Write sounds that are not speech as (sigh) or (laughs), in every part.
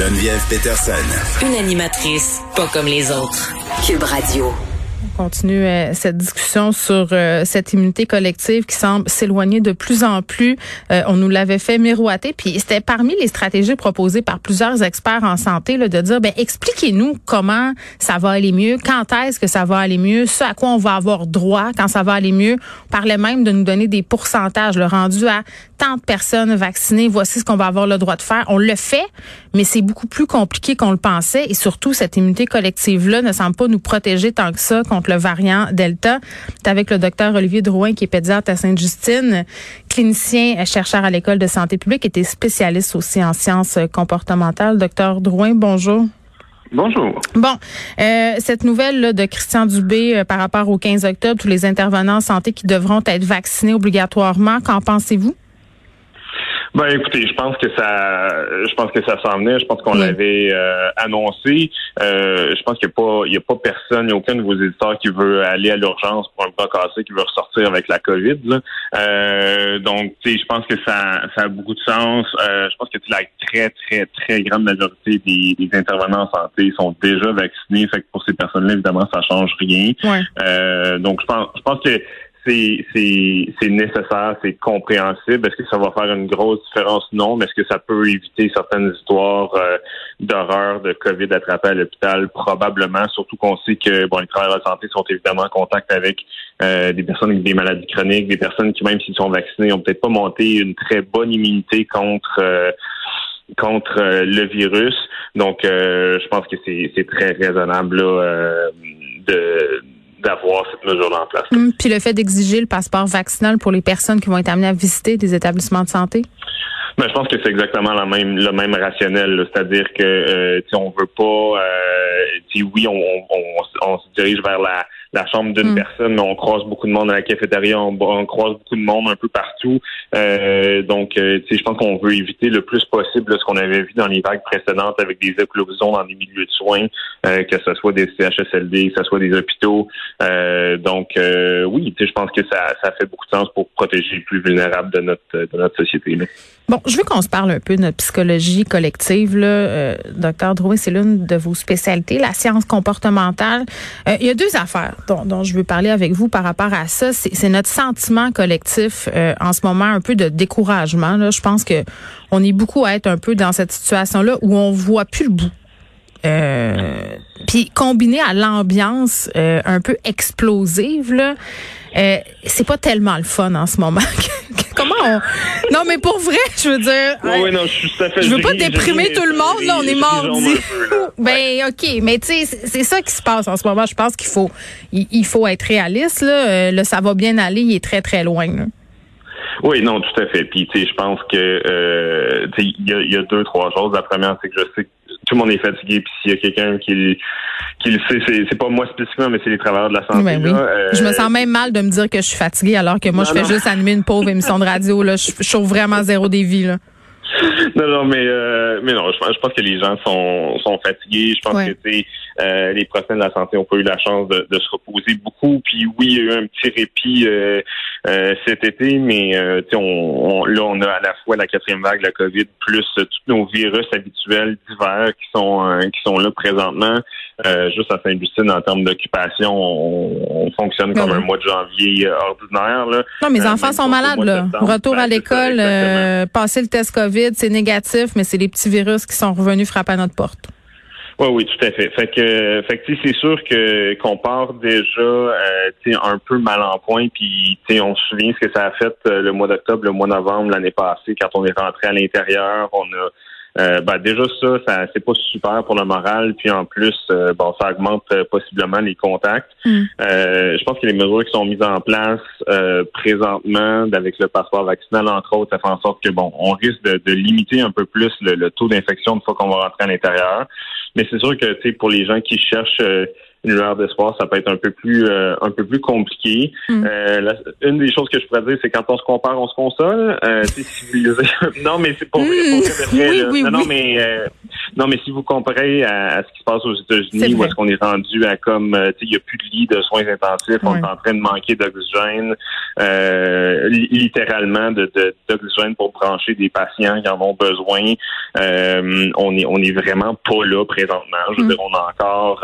Geneviève Peterson. Une animatrice pas comme les autres. Cube Radio continue euh, cette discussion sur euh, cette immunité collective qui semble s'éloigner de plus en plus. Euh, on nous l'avait fait miroiter, puis c'était parmi les stratégies proposées par plusieurs experts en santé là, de dire, ben expliquez-nous comment ça va aller mieux, quand est-ce que ça va aller mieux, ce à quoi on va avoir droit quand ça va aller mieux. On parlait même de nous donner des pourcentages, le rendu à tant de personnes vaccinées, voici ce qu'on va avoir le droit de faire. On le fait, mais c'est beaucoup plus compliqué qu'on le pensait et surtout cette immunité collective-là ne semble pas nous protéger tant que ça contre le variant Delta. C'est avec le docteur Olivier Drouin, qui est pédiatre à Sainte-Justine, clinicien, chercheur à l'École de santé publique, était spécialiste aussi en sciences comportementales. Docteur Drouin, bonjour. Bonjour. Bon, euh, cette nouvelle de Christian Dubé euh, par rapport au 15 octobre, tous les intervenants en santé qui devront être vaccinés obligatoirement, qu'en pensez-vous? Ben écoutez, je pense que ça, je pense que ça s'en venait. Je pense qu'on l'avait euh, annoncé. Euh, je pense qu'il n'y a pas, il y a pas personne, il n'y a aucun de vos éditeurs qui veut aller à l'urgence pour un bras cassé, qui veut ressortir avec la COVID. Là. Euh, donc, tu sais, je pense que ça, ça a beaucoup de sens. je pense que la très, très, très grande majorité des, des, intervenants en santé sont déjà vaccinés. Fait que pour ces personnes-là, évidemment, ça change rien. donc, je pense, je pense que c'est nécessaire, c'est compréhensible. Est-ce que ça va faire une grosse différence? Non, mais est-ce que ça peut éviter certaines histoires euh, d'horreur de COVID attrapé à l'hôpital? Probablement, surtout qu'on sait que bon, les travailleurs de santé sont évidemment en contact avec euh, des personnes avec des maladies chroniques, des personnes qui, même s'ils sont vaccinés, ont peut-être pas monté une très bonne immunité contre euh, contre le virus. Donc, je pense que c'est très raisonnable de d'avoir cette mesure en place. Hum, puis le fait d'exiger le passeport vaccinal pour les personnes qui vont être amenées à visiter des établissements de santé? Ben, je pense que c'est exactement la même, le même rationnel, c'est-à-dire que euh, on veut pas, euh, oui, on, on, on, se dirige vers la la chambre d'une mm. personne, mais on croise beaucoup de monde à la cafétéria, on, croise beaucoup de monde un peu partout. Euh, donc, euh, je pense qu'on veut éviter le plus possible ce qu'on avait vu dans les vagues précédentes avec des éclosions dans des milieux de soins, euh, que ce soit des CHSLD, que ce soit des hôpitaux. Euh, donc, oui, je pense que ça, ça fait beaucoup de sens pour protéger les plus vulnérables de notre, de notre société. Là. Bon, je veux qu'on se parle un peu de notre psychologie collective. Là. Docteur Drouin, c'est l'une de vos spécialités, la science comportementale. il y a deux affaires dont, je veux parler avec vous par rapport à ça, c'est notre sentiment collectif euh, en ce moment, un peu de découragement. Là. Je pense que on est beaucoup à être un peu dans cette situation-là où on voit plus le bout. Euh, puis combiné à l'ambiance euh, un peu explosive, là, euh, c'est pas tellement le fun en ce moment. (laughs) Comment on... Non, mais pour vrai, je veux dire. Oui, non, je suis tout à fait. Je veux pas déprimer tout le monde, là, on est mardi. (laughs) ben, OK, mais tu sais, c'est ça qui se passe en ce moment. Je pense qu'il faut, il, faut être réaliste, là. Le ça va bien aller, il est très, très loin, Oui, non, tout à fait. Puis, tu sais, je pense que, euh, il y a, deux, trois choses. La première, c'est que je sais que tout le monde est fatigué. Puis s'il y a quelqu'un qui, qui le sait, c'est pas moi spécifiquement, mais c'est les travailleurs de la santé. Ben euh, je me sens même mal de me dire que je suis fatiguée alors que moi, je fais juste animer une pauvre émission de radio. Là. Je, je trouve vraiment zéro dévi. Là. (laughs) non, non, mais euh, mais non, je, je, pense que les gens sont, sont fatigués. Je pense que euh, les professionnels de la santé ont pas eu la chance de, de, se reposer beaucoup. Puis oui, il y a eu un petit répit euh, euh cet été, mais euh, on, on, là, on a à la fois la quatrième vague, la COVID, plus tous nos virus habituels d'hiver qui sont qui sont là présentement. juste à Saint-Justine, en termes d'occupation, on, fonctionne comme un mois de janvier ordinaire. Là. Non, mes enfants sont malades. Là. Retour à ben, l'école, passer le test COVID, c'est négatif, mais c'est les petits virus qui sont revenus frapper à notre porte. Oui, oui, tout à fait. Fait que, fait que c'est sûr que qu'on part déjà euh, un peu mal en point, puis on se souvient ce que ça a fait euh, le mois d'octobre, le mois de novembre l'année passée, quand on est rentré à l'intérieur, on a euh, ben, déjà ça, ça c'est pas super pour le moral, puis en plus, euh, bon, ça augmente euh, possiblement les contacts. Mm. je pense que les mesures qui sont mises en place présentement, avec le passeport vaccinal entre autres, ça fait en sorte que bon, on risque de, limiter un peu plus le, taux d'infection une fois qu'on va rentrer à l'intérieur. Mais c'est sûr que tu sais, pour les gens qui cherchent une lueur d'espoir, ça peut être un peu plus euh, un peu plus compliqué. Mm. Euh, une des choses que je pourrais dire, c'est quand on se compare, on se console. Euh, (laughs) non, mais c'est pour, vrai, non, non, mais euh, non, mais si vous comparez à, ce qui se passe aux États-Unis, où est-ce qu'on est rendu à comme, euh, il n'y a plus de lits de soins intensifs, on est en train de manquer d'oxygène, euh, littéralement de, d'oxygène pour brancher des patients qui en ont besoin. Euh, on est on est vraiment pas là présentement. Je veux mm. dire, on a encore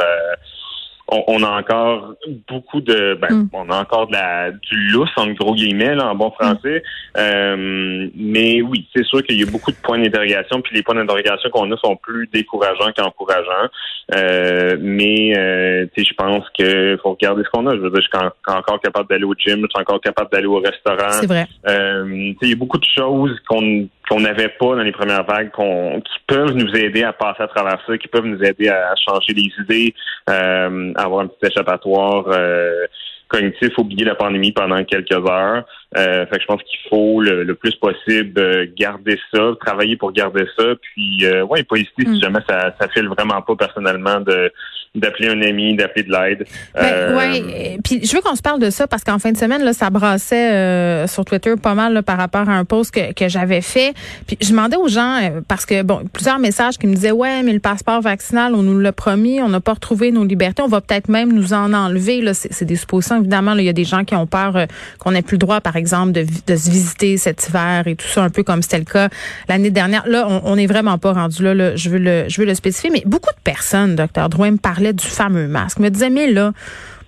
on, a encore beaucoup de ben, mm. on a encore de la du lousse en gros guillemets en bon français mm. euh, mais oui c'est sûr qu'il y a beaucoup de points d'interrogation puis les points d'interrogation qu'on a sont plus décourageants qu'encourageants euh, mais euh, je pense qu'il faut regarder ce qu'on a je veux dire je suis encore capable d'aller au gym je suis encore capable d'aller au restaurant c'est vrai euh, il y a beaucoup de choses qu'on qu'on n'avait pas dans les premières vagues, qu'on, qui peuvent nous aider à passer à travers ça, qui peuvent nous aider à, changer les idées, euh, avoir un petit échappatoire euh, cognitif, oublier la pandémie pendant quelques heures. Euh, fait que je pense qu'il faut le, plus possible euh, garder ça, travailler pour garder ça, puis euh, ouais, pas hésiter si mm. jamais ça, ça file vraiment pas personnellement de d'appeler un ami, d'appeler de l'aide. Ben, euh, ouais, puis je veux qu'on se parle de ça parce qu'en fin de semaine là, ça brassait euh, sur Twitter pas mal par rapport à un post que, que j'avais fait. Puis je demandais aux gens parce que bon, plusieurs messages qui me disaient ouais, mais le passeport vaccinal, on nous l'a promis, on n'a pas retrouvé nos libertés, on va peut-être même nous en enlever là, c'est des suppositions évidemment, il y a des gens qui ont peur qu'on n'ait plus le droit par exemple de, de, se visiter cet hiver et tout ça, un peu comme c'était le cas l'année dernière. Là, on n'est vraiment pas rendu là, Je veux le, je veux le spécifier, mais beaucoup de personnes, docteur Drouin, me parlaient du fameux masque, me disaient, mais là,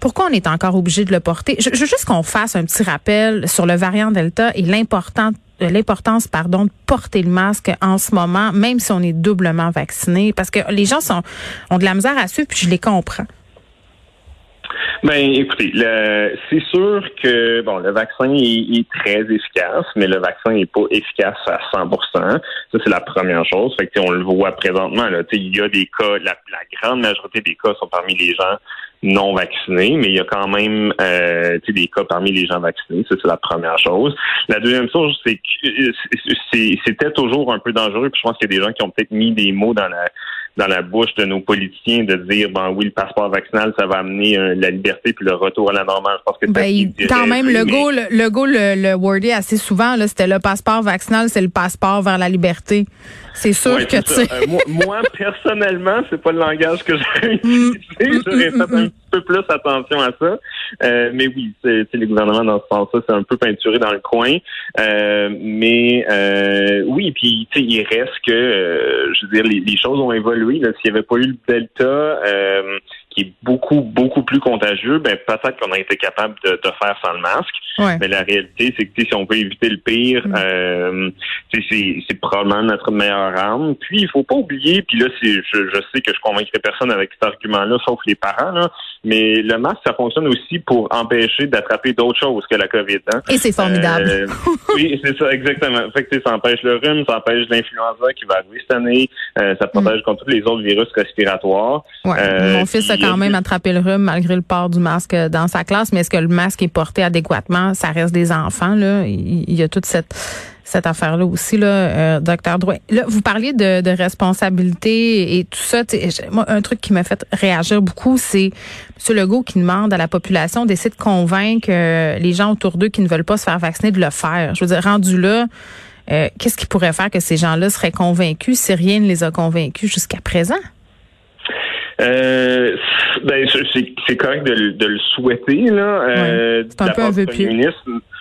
pourquoi on est encore obligé de le porter? Je, veux juste qu'on fasse un petit rappel sur le variant Delta et l'important l'importance pardon de porter le masque en ce moment même si on est doublement vacciné parce que les gens sont ont de la misère à suivre puis je les comprends. Ben, écoutez, c'est sûr que bon, le vaccin est, très efficace, mais le vaccin n'est pas efficace à 100% Ça, c'est la première chose. Fait que on le voit présentement. Là, il y a des cas, la, grande majorité des cas sont parmi les gens non vaccinés, mais il y a quand même euh, des cas parmi les gens vaccinés. Ça, c'est la première chose. La deuxième chose, c'est que c'était toujours un peu dangereux. Puis je pense qu'il y a des gens qui ont peut-être mis des mots dans la dans la bouche de nos politiciens de dire ben oui le passeport vaccinal ça va amener euh, la liberté puis le retour à la normale. Je pense que ben, quand même le go le, go le, le wordé assez souvent là c'était le passeport vaccinal c'est le passeport vers la liberté. C'est sûr que tu euh, moi, moi, personnellement c'est pas le langage que j'ai (laughs) mm. utilisé j'aurais fait un peu plus attention à ça. Euh, mais oui c'est les gouvernements dans ce sens-là c'est un peu peinturé dans le coin. Mais oui puis il reste que je veux dire les, les choses ont évolué s'il n'y avait pas eu le Delta, euh, qui est beaucoup, beaucoup plus contagieux, ben peut-être qu'on a été capable de, de, faire sans le masque. Mais la réalité, c'est que si on peut éviter le pire, mm. euh, c'est probablement notre meilleure arme. Puis il faut pas oublier, puis là, je, je sais que je convaincrai personne avec cet argument-là, sauf les parents, là, mais le masque, ça fonctionne aussi pour empêcher d'attraper d'autres choses que la COVID. Hein. Et c'est formidable. Euh, oui, c'est ça, exactement. Fait que ça empêche le rhume, ça empêche l'influenza qui va arriver cette année, euh, ça protège mm. contre tous les autres virus respiratoires. Mon fils a quand même attrapé le rhume malgré le port du masque dans sa classe, mais est-ce que le masque est porté adéquatement? Ça reste des enfants, là. Il y a toute cette cette affaire-là aussi, là, euh, docteur Drouin. Là, vous parliez de, de responsabilité et tout ça. Moi, un truc qui m'a fait réagir beaucoup, c'est M. Legault qui demande à la population d'essayer de convaincre euh, les gens autour d'eux qui ne veulent pas se faire vacciner de le faire. Je veux dire, rendu là, euh, qu'est-ce qui pourrait faire que ces gens-là seraient convaincus si rien ne les a convaincus jusqu'à présent? Euh, ben, c'est correct de, de, le souhaiter là. Euh, c'est un peu un vœu pieux.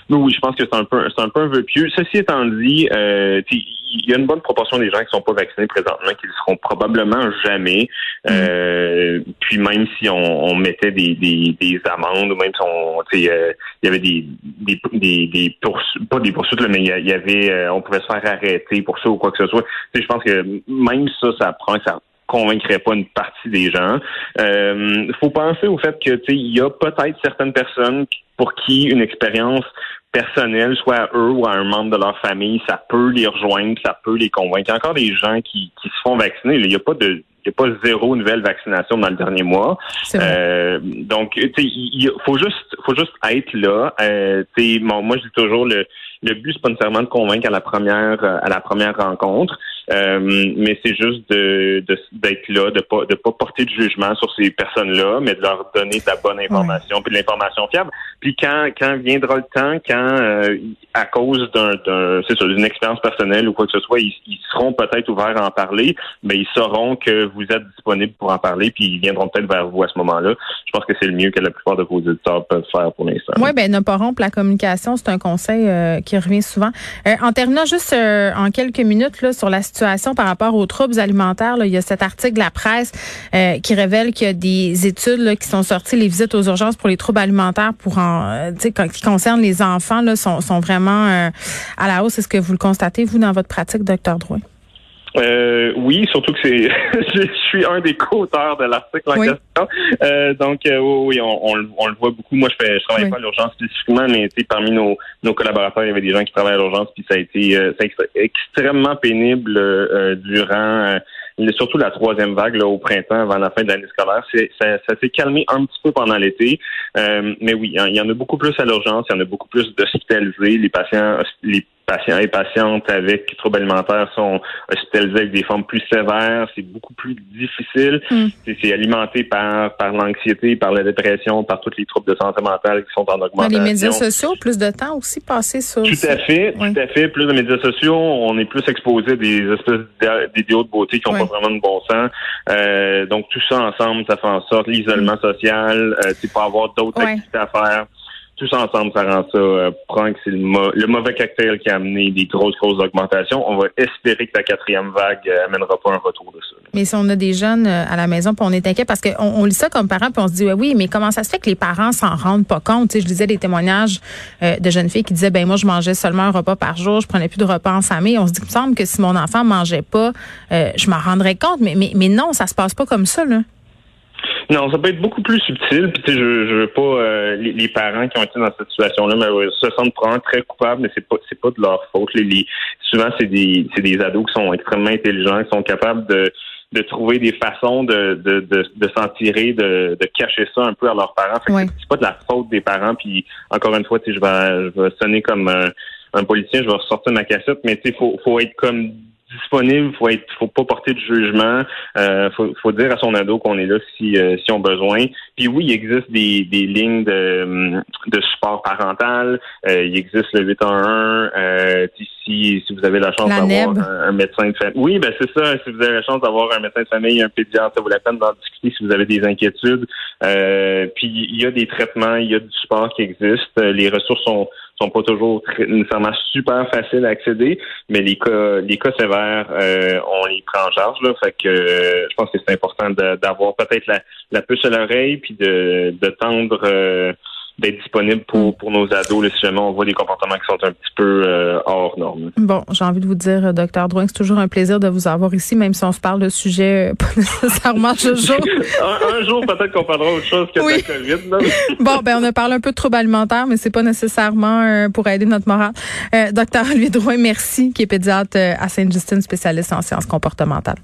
Oui, je pense que c'est un peu c'est un peu un vœu pieux. Ceci étant dit, euh, il y a une bonne proportion des gens qui sont pas vaccinés présentement, qui le seront probablement jamais. Mm. Euh, puis même si on, on mettait des, des, des, amendes, ou même si on, euh, il y avait des des, des, des poursuites, pas des poursuites, là, mais il y avait, euh, on pouvait se faire arrêter pour ça ou quoi que ce soit. je pense que même ça, ça prend, ça convaincrait pas une partie des gens. Il euh, faut penser au fait que il y a peut-être certaines personnes pour qui une expérience personnelle, soit à eux ou à un membre de leur famille, ça peut les rejoindre, ça peut les convaincre. Il y a encore des gens qui, qui se font vacciner. Il n'y a pas de il n'y a pas zéro nouvelle vaccination dans le dernier mois. Euh, donc, il faut juste, faut juste être là. Euh, moi, je dis toujours le, le but c'est pas nécessairement de convaincre à la première, à la première rencontre. Mais c'est juste de d'être là, de pas de pas porter de jugement sur ces personnes-là, mais de leur donner de la bonne information, puis de l'information fiable. Puis quand quand viendra le temps, quand à cause d'un c'est d'une expérience personnelle ou quoi que ce soit, ils, seront peut-être ouverts à en parler, mais ils sauront que vous êtes disponible pour en parler, puis ils viendront peut-être vers vous à ce moment-là. Je pense que c'est le mieux que la plupart de vos auditeurs peuvent faire pour l'instant. Oui, ben ne pas rompre la communication, c'est un conseil euh, qui revient souvent. Euh, en terminant juste euh, en quelques minutes là, sur la situation par rapport aux troubles alimentaires, là, il y a cet article de la presse qui révèle qu'il y a des études qui sont sorties, les visites aux urgences pour les troubles alimentaires pour en, qui concernent les enfants là, sont, sont vraiment à la hausse. Est-ce que vous le constatez, vous, dans votre pratique, docteur Drouin? Euh, oui, surtout que c'est, (laughs) je suis un des co-auteurs de l'article en question. Euh, donc, euh, oui, on, le voit beaucoup. Moi, je fais, je travaille pas à l'urgence spécifiquement, mais parmi nos, nos collaborateurs, il y avait des gens qui travaillent à l'urgence, puis ça a été, ça a été extrêmement pénible durant surtout la troisième vague là, au printemps avant la fin de l'année scolaire. Ça, ça s'est calmé un petit peu pendant l'été. mais oui, il y en a beaucoup plus à l'urgence, il y en a beaucoup plus d'hospitalisés. Les patients, les patients et patientes avec troubles alimentaires sont hospitalisés avec des formes plus sévères. C'est beaucoup plus difficile. Mm. C'est alimenté par, par l'anxiété, par la dépression, par tous les troubles de santé mentale qui sont en augmentation. Les médias sociaux, plus de temps aussi passé sur. Tout à fait, tout à fait. Plus de médias sociaux, on est plus exposé à des espèces d'idéaux de beauté qui n'ont pas vraiment de bon sens. Euh, donc tout ça ensemble, ça fait en sorte l'isolement mm. social, euh, c'est pas avoir d'autres activités à faire tous ensemble, ça rend ça euh, que c'est le, mauvais cocktail qui a amené des grosses, grosses augmentations. On va espérer que la quatrième vague euh, amènera pas un retour de ça. Mais si on a des jeunes euh, à la maison, puis on est inquiet parce qu'on on lit ça comme parents, puis on se dit oui, mais comment ça se fait que les parents s'en rendent pas compte? Tu Je lisais des témoignages euh, de jeunes filles qui disaient ben moi je mangeais seulement un repas par jour, je prenais plus de repas en famille. On se dit qu'il me semble que si mon enfant mangeait pas, je m'en rendrais compte. Mais, mais mais non, ça se passe pas comme ça là. Non, ça peut être beaucoup plus subtil. Puis, tu sais, je, je veux pas euh, les, parents qui ont été dans cette situation-là, mais se sentent probablement très coupables, mais c'est pas c'est pas de leur faute. Les, souvent, c'est des c'est des ados qui sont extrêmement intelligents, qui sont capables de de trouver des façons de, de, de, de s'en tirer, de, de cacher ça un peu à leurs parents. C'est pas de la faute des parents. Puis encore une fois, tu sais, je vais, je vais sonner comme un, un politicien, je vais ressortir ma cassette, mais tu sais, faut, faut être comme disponible, faut être, faut pas porter de jugement, euh, faut, faut dire à son ado qu'on est là si euh, si on a besoin. Puis oui, il existe des, des lignes de, de support parental, euh, il existe le 811, euh, si si vous avez la chance d'avoir un, médecin de famille. Oui, ben c'est ça. Si vous avez la chance d'avoir un médecin de famille, un pédiatre, ça vaut la peine d'en discuter si vous avez des inquiétudes. Euh, puis il y a des traitements, il y a du support qui existe. Les ressources sont sont pas toujours nécessairement super faciles à accéder, mais les cas les cas sévères, euh, on les prend en charge. Là, fait que euh, je pense que c'est important d'avoir peut-être la, la puce à l'oreille puis de, de tendre euh, d'être disponible pour, mm. pour nos ados là, si jamais on voit des comportements qui sont un petit peu euh, hors normes. Bon, j'ai envie de vous dire, euh, docteur Drouin, c'est toujours un plaisir de vous avoir ici, même si on se parle de sujets euh, (laughs) pas nécessairement ce jour. (laughs) un, jour, peut-être qu'on parlera autre chose que oui. la COVID. (laughs) Bon, ben on a parlé un peu de troubles alimentaires, mais c'est pas nécessairement pour aider notre morale. docteur Olivier Drouin, merci, qui est pédiatre à Sainte-Justine, spécialiste en sciences comportementales.